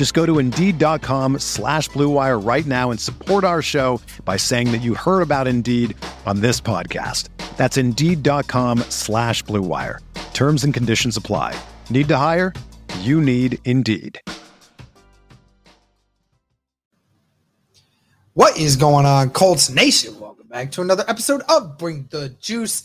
Just go to Indeed.com slash BlueWire right now and support our show by saying that you heard about Indeed on this podcast. That's Indeed.com slash BlueWire. Terms and conditions apply. Need to hire? You need Indeed. What is going on, Colts Nation? Welcome back to another episode of Bring the Juice.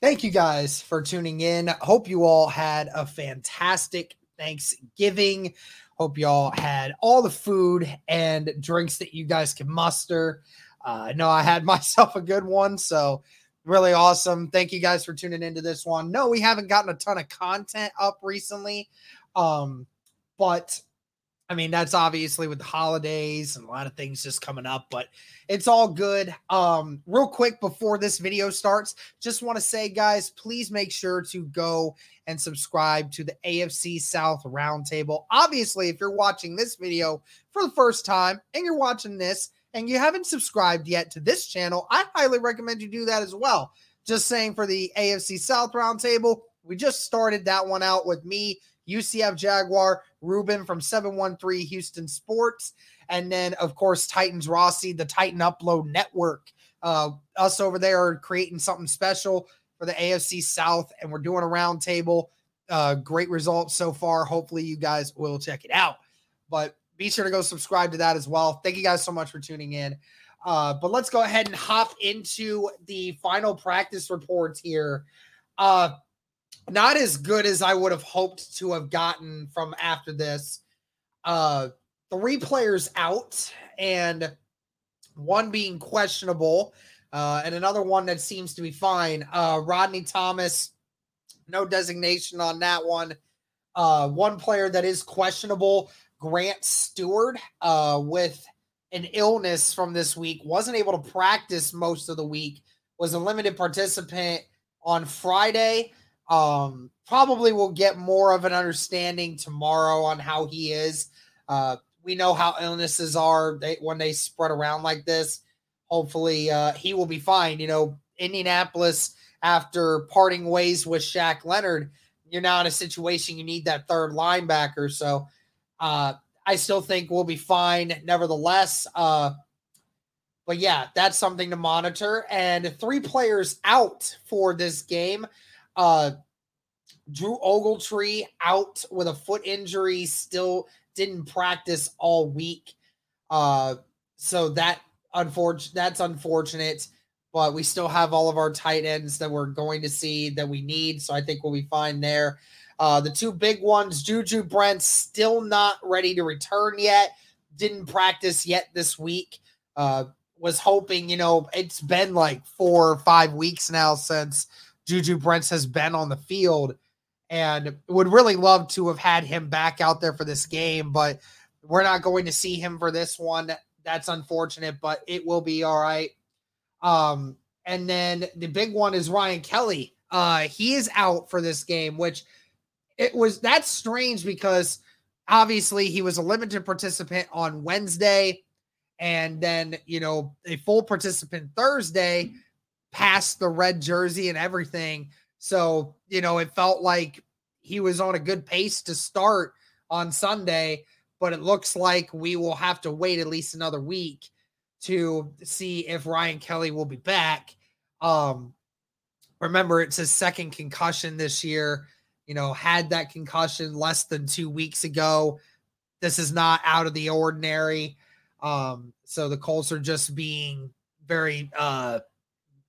Thank you guys for tuning in. Hope you all had a fantastic Thanksgiving. Hope you all had all the food and drinks that you guys can muster. Uh, know I had myself a good one, so really awesome. Thank you guys for tuning into this one. No, we haven't gotten a ton of content up recently, um, but I mean, that's obviously with the holidays and a lot of things just coming up, but it's all good. Um, real quick before this video starts, just want to say, guys, please make sure to go and subscribe to the AFC South Roundtable. Obviously, if you're watching this video for the first time and you're watching this and you haven't subscribed yet to this channel, I highly recommend you do that as well. Just saying for the AFC South Roundtable, we just started that one out with me, UCF Jaguar, Ruben from 713 Houston Sports, and then, of course, Titans Rossi, the Titan Upload Network. Uh, us over there are creating something special for the AFC South, and we're doing a roundtable. Uh, great results so far. Hopefully, you guys will check it out. But be sure to go subscribe to that as well. Thank you guys so much for tuning in. Uh, but let's go ahead and hop into the final practice reports here. Uh, not as good as I would have hoped to have gotten from after this. Uh, three players out, and one being questionable, uh, and another one that seems to be fine. Uh, Rodney Thomas, no designation on that one. Uh, one player that is questionable, Grant Stuard, uh, with an illness from this week, wasn't able to practice most of the week, was a limited participant on Friday. Um, probably will get more of an understanding tomorrow on how he is. Uh, we know how illnesses are they, when they spread around like this. Hopefully, uh, he will be fine. You know, Indianapolis, after parting ways with Shaq Leonard, you're now in a situation you need that third linebacker. So, uh, I still think we'll be fine. Nevertheless, uh, but yeah, that's something to monitor. And three players out for this game. Uh, Drew Ogletree out with a foot injury, still didn't practice all week. Uh, so that unfortunate that's unfortunate, but we still have all of our tight ends that we're going to see that we need. So I think we'll be fine there. Uh, the two big ones, Juju Brent, still not ready to return yet. Didn't practice yet this week. Uh, was hoping, you know, it's been like four or five weeks now since Juju Brents has been on the field and would really love to have had him back out there for this game, but we're not going to see him for this one. That's unfortunate, but it will be all right. Um, and then the big one is Ryan Kelly. Uh, he is out for this game, which it was that's strange because obviously he was a limited participant on Wednesday and then, you know, a full participant Thursday past the red jersey and everything. So, you know, it felt like he was on a good pace to start on Sunday, but it looks like we will have to wait at least another week to see if Ryan Kelly will be back. Um, remember, it's his second concussion this year. You know, had that concussion less than two weeks ago. This is not out of the ordinary. Um, so the Colts are just being very uh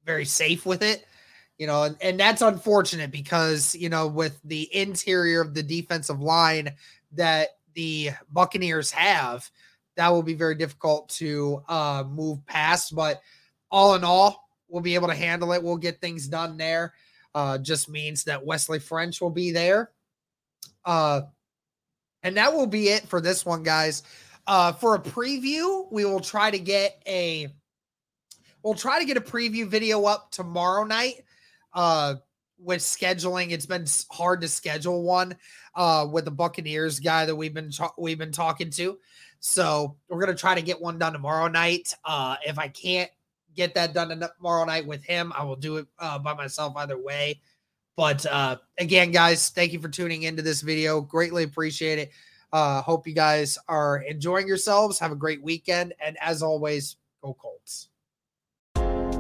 very safe with it. you know, and, and that's unfortunate because, you know, with the interior of the defensive line that the Buccaneers have, that will be very difficult to uh, move past. But all in all, we'll be able to handle it. We'll get things done there. Uh, just means that Wesley French will be there. Uh, and that will be it for this one, guys. Uh, for a preview, we will try to get a we'll try to get a preview video up tomorrow night. Uh, with scheduling, it's been hard to schedule one uh, with the Buccaneers guy that we've been we've been talking to. So we're gonna try to get one done tomorrow night. Uh, if I can't get that done tomorrow night with him, I will do it uh, by myself either way. But uh, again, guys, thank you for tuning into this video. Greatly appreciate it. Uh, hope you guys are enjoying yourselves. Have a great weekend, and as always, go Colts.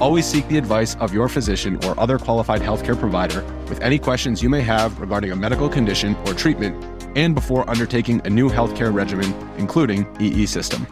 Always seek the advice of your physician or other qualified healthcare provider with any questions you may have regarding a medical condition or treatment and before undertaking a new healthcare regimen, including EE system.